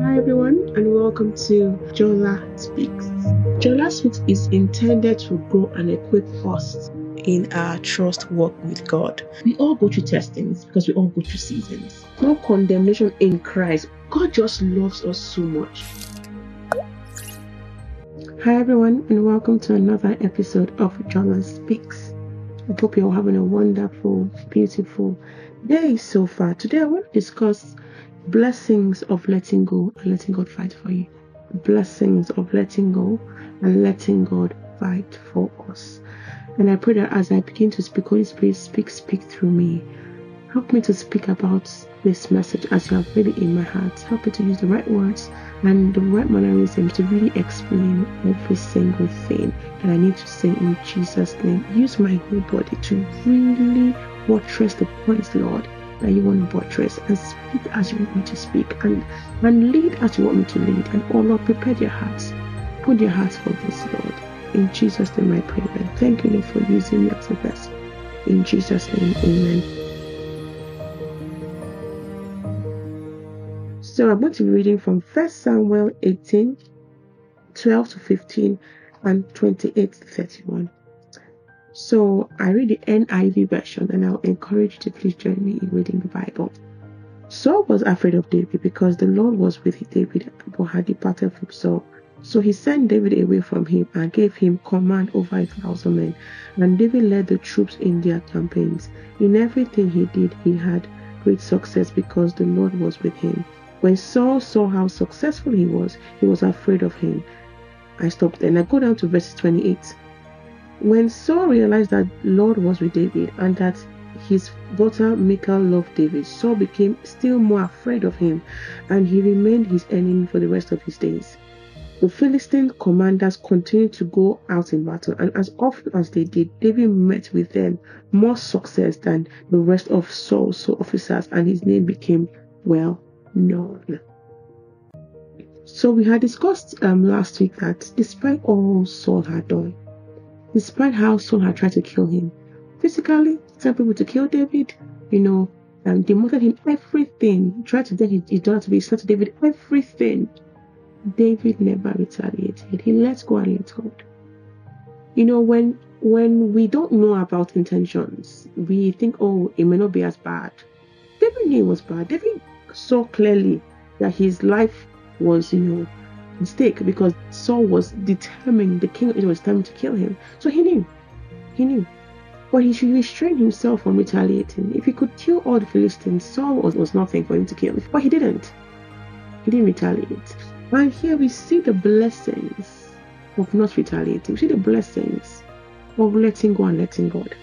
Hi everyone and welcome to Jola Speaks. Jola Speaks is intended to grow and equip us in our trust walk with God. We all go through testings because we all go through seasons. No condemnation in Christ. God just loves us so much. Hi everyone and welcome to another episode of Jola Speaks. I hope you're having a wonderful, beautiful day so far. Today I want to discuss blessings of letting go and letting God fight for you. Blessings of letting go and letting God fight for us. And I pray that as I begin to speak, Holy Spirit, speak, speak through me. Help me to speak about this message as you have really in my heart. Help me to use the right words and the right mannerisms to really explain every single thing that I need to say in Jesus' name. Use my whole body to really buttress the points, Lord, that you want to buttress and speak as you want me to speak and, and lead as you want me to lead. And oh Lord, prepare your hearts. Put your hearts for this, Lord. In Jesus' name I pray. And Thank you, Lord, for using me as a vessel. In Jesus' name, amen. So I'm going to be reading from 1 Samuel 18, 12 to 15, and 28 to 31. So I read the NIV version and I'll encourage you to please join me in reading the Bible. Saul was afraid of David because the Lord was with David but had departed from Saul. So he sent David away from him and gave him command over a thousand men. And David led the troops in their campaigns. In everything he did, he had great success because the Lord was with him. When Saul saw how successful he was, he was afraid of him. I stopped and I go down to verse 28. When Saul realized that Lord was with David and that his daughter Michal loved David, Saul became still more afraid of him and he remained his enemy for the rest of his days. The Philistine commanders continued to go out in battle, and as often as they did, David met with them more success than the rest of Saul's officers, and his name became well known. So we had discussed um, last week that despite all Saul had done, despite how Saul had tried to kill him. Physically, sent people to kill David, you know, um, demoted him everything, tried to get his, his daughter to be to David, everything. David never retaliated. He let go and let God. You know, when when we don't know about intentions, we think, oh, it may not be as bad. David knew it was bad. David saw clearly that his life was, you know, mistake because Saul was determined, the king of Israel was determined to kill him. So he knew. He knew. But he should restrain himself from retaliating. If he could kill all the Philistines, Saul was, was nothing for him to kill. But he didn't. He didn't retaliate. And here we see the blessings of not retaliating. We see the blessings of letting go and letting God.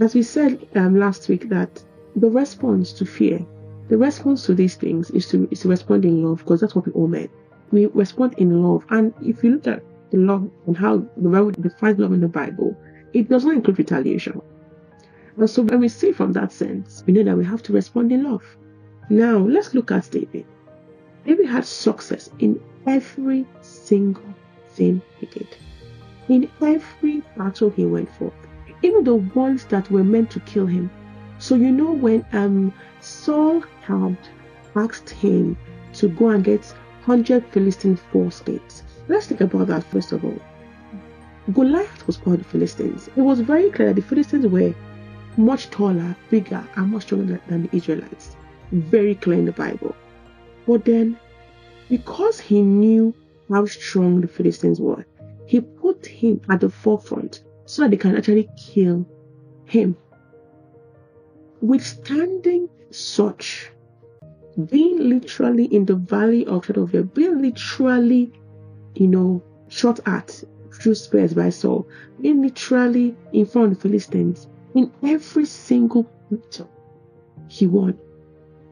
As we said um, last week, that the response to fear, the response to these things is to is to respond in love because that's what we all meant we respond in love. And if you look at the love and how the Bible defines love in the Bible, it does not include retaliation. And so when we see from that sense, we know that we have to respond in love. Now let's look at David. David had success in every single thing he did. In every battle he went for. Even the ones that were meant to kill him. So you know when um Saul had asked him to go and get 100 Philistine foreskins. Let's think about that first of all. Goliath was of the Philistines. It was very clear that the Philistines were much taller, bigger, and much stronger than the Israelites. Very clear in the Bible. But then, because he knew how strong the Philistines were, he put him at the forefront so that they can actually kill him. Withstanding such being literally in the valley of shadow of death, being literally, you know, shot at through spears by Saul, being literally in front of the Philistines, in every single battle, he won.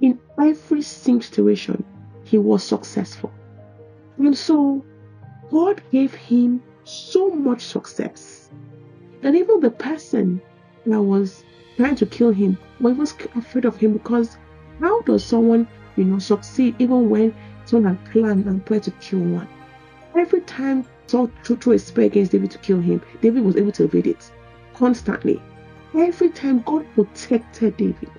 In every single situation, he was successful. And so, God gave him so much success that even the person that was trying to kill him was afraid of him because how does someone, you know, succeed even when someone had planned and planned to kill one? Every time Saul threw a spear against David to kill him, David was able to evade it constantly. Every time God protected David.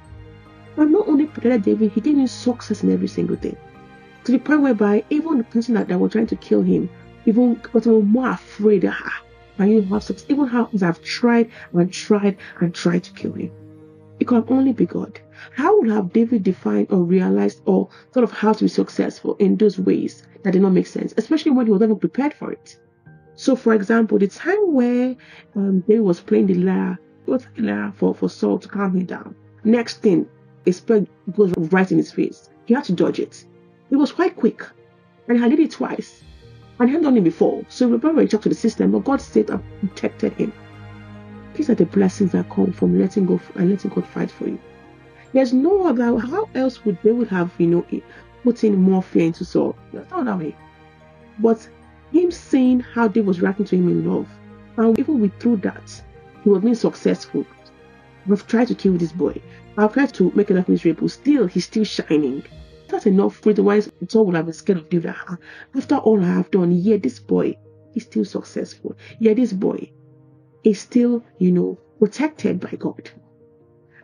And not only protected David, he gave him success in every single thing. to the point whereby even the person that, that were trying to kill him even got more afraid. Ah, and you have success. Even how I've tried and tried and tried to kill him. It can only be God. How would have David defined or realized or thought of how to be successful in those ways that did not make sense, especially when he was never prepared for it? So, for example, the time where um, David was playing the lyre, was the lyre for, for Saul to calm him down. Next thing, a spear goes right in his face. He had to dodge it. It was quite quick, and he did it twice. And he hadn't done it before. So he talked to the system, but God saved and protected him. These are the blessings that come from letting go and letting God fight for you. There's no other how else would they would have, you know, putting more fear into Saul. That's not that way. But him seeing how they was reacting to him in love, and even with through that, he was being successful. We've tried to kill this boy. I've tried to make life miserable. Still, he's still shining. That's enough for the wise all would have been scared of David. After all I have done, yeah, this boy is still successful. Yeah, this boy is still, you know, protected by God.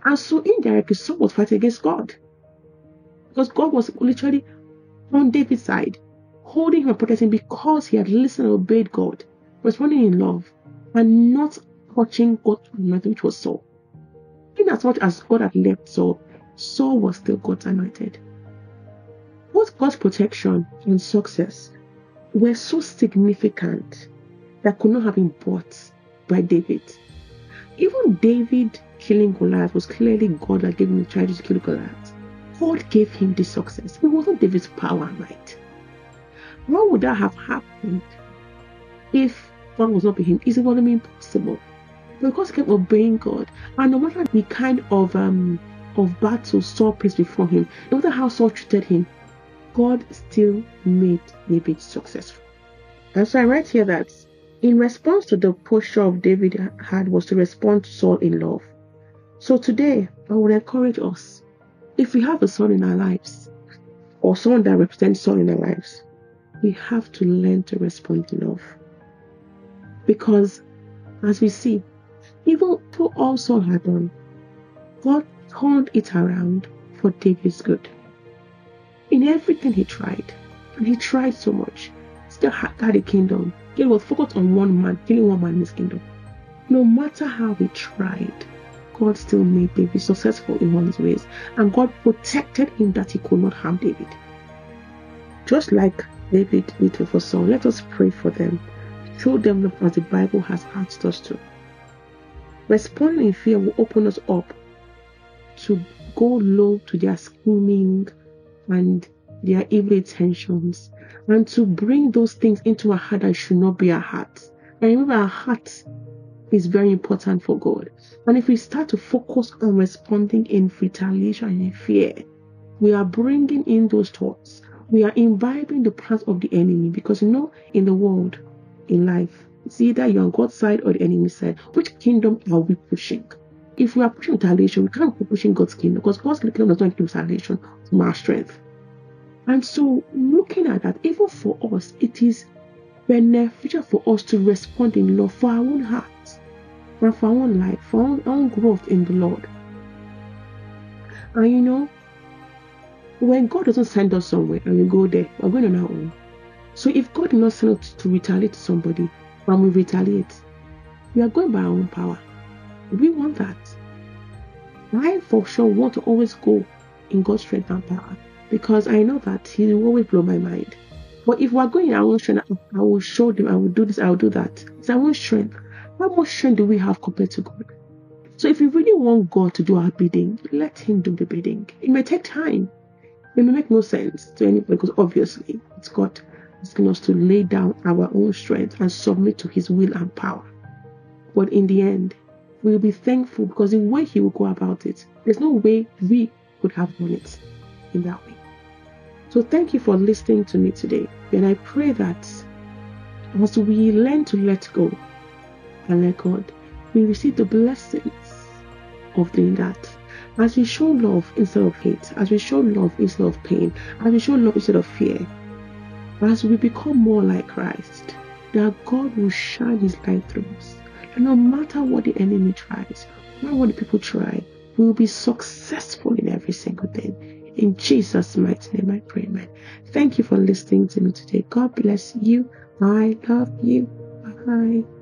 And so indirectly, Saul was fighting against God. Because God was literally on David's side, holding him and protecting because he had listened and obeyed God, responding in love, and not touching God's anointing, which was Saul. In as much as God had left Saul, Saul was still God's anointed. Both God's protection and success were so significant that could not have been bought by David. Even David killing Goliath was clearly God that gave him the charge to kill Goliath. God gave him the success. It wasn't David's power and might. What would that have happened if God was not with him? Is it going to be impossible? Because he kept obeying God, and no matter the kind of um of battle Saul placed before him, no matter how Saul treated him, God still made David successful. And so I write here that in response to the posture of David had was to respond to Saul in love. So today I would encourage us, if we have a Saul in our lives, or someone that represents Saul in our lives, we have to learn to respond in love. Because as we see, even to all Saul had done, God turned it around for David's good in everything he tried. And he tried so much. Still had, had a kingdom. He was focused on one man, killing one man in his kingdom. No matter how he tried, God still made David successful in all his ways. And God protected him that he could not harm David. Just like David did for Saul, let us pray for them. Show them as the Bible has asked us to. Responding in fear will open us up to go low to their scheming, and their evil intentions, and to bring those things into our heart that should not be our heart. And remember, our heart is very important for God. And if we start to focus on responding in retaliation and in fear, we are bringing in those thoughts. We are imbibing the plans of the enemy because you know, in the world, in life, it's either you're on God's side or the enemy's side. Which kingdom are we pushing? If we are pushing retaliation, we can't be pushing God's kingdom because God's kingdom does not include retaliation from our strength. And so, looking at that, even for us, it is beneficial for us to respond in love for our own hearts and for our own life, for our own growth in the Lord. And you know, when God doesn't send us somewhere and we go there, we're going on our own. So if God not send us to retaliate to somebody and we retaliate, we are going by our own power. We want that. I for sure want to always go in God's strength and power because I know that He will always blow my mind. But if we're going our own strength, I will show them, I will do this, I will do that. It's our own strength. How much strength do we have compared to God? So if we really want God to do our bidding, let Him do the bidding. It may take time. It may make no sense to anybody because obviously it's God asking us to lay down our own strength and submit to His will and power. But in the end, we will be thankful because the way He will go about it, there's no way we could have done it in that way. So thank you for listening to me today. And I pray that as we learn to let go and God, we receive the blessings of doing that. As we show love instead of hate, as we show love instead of pain, as we show love instead of fear, as we become more like Christ, that God will shine His light through us. And no matter what the enemy tries, no matter what the people try, we will be successful in every single thing In Jesus' mighty name, I pray, man. Thank you for listening to me today. God bless you. I love you. Bye.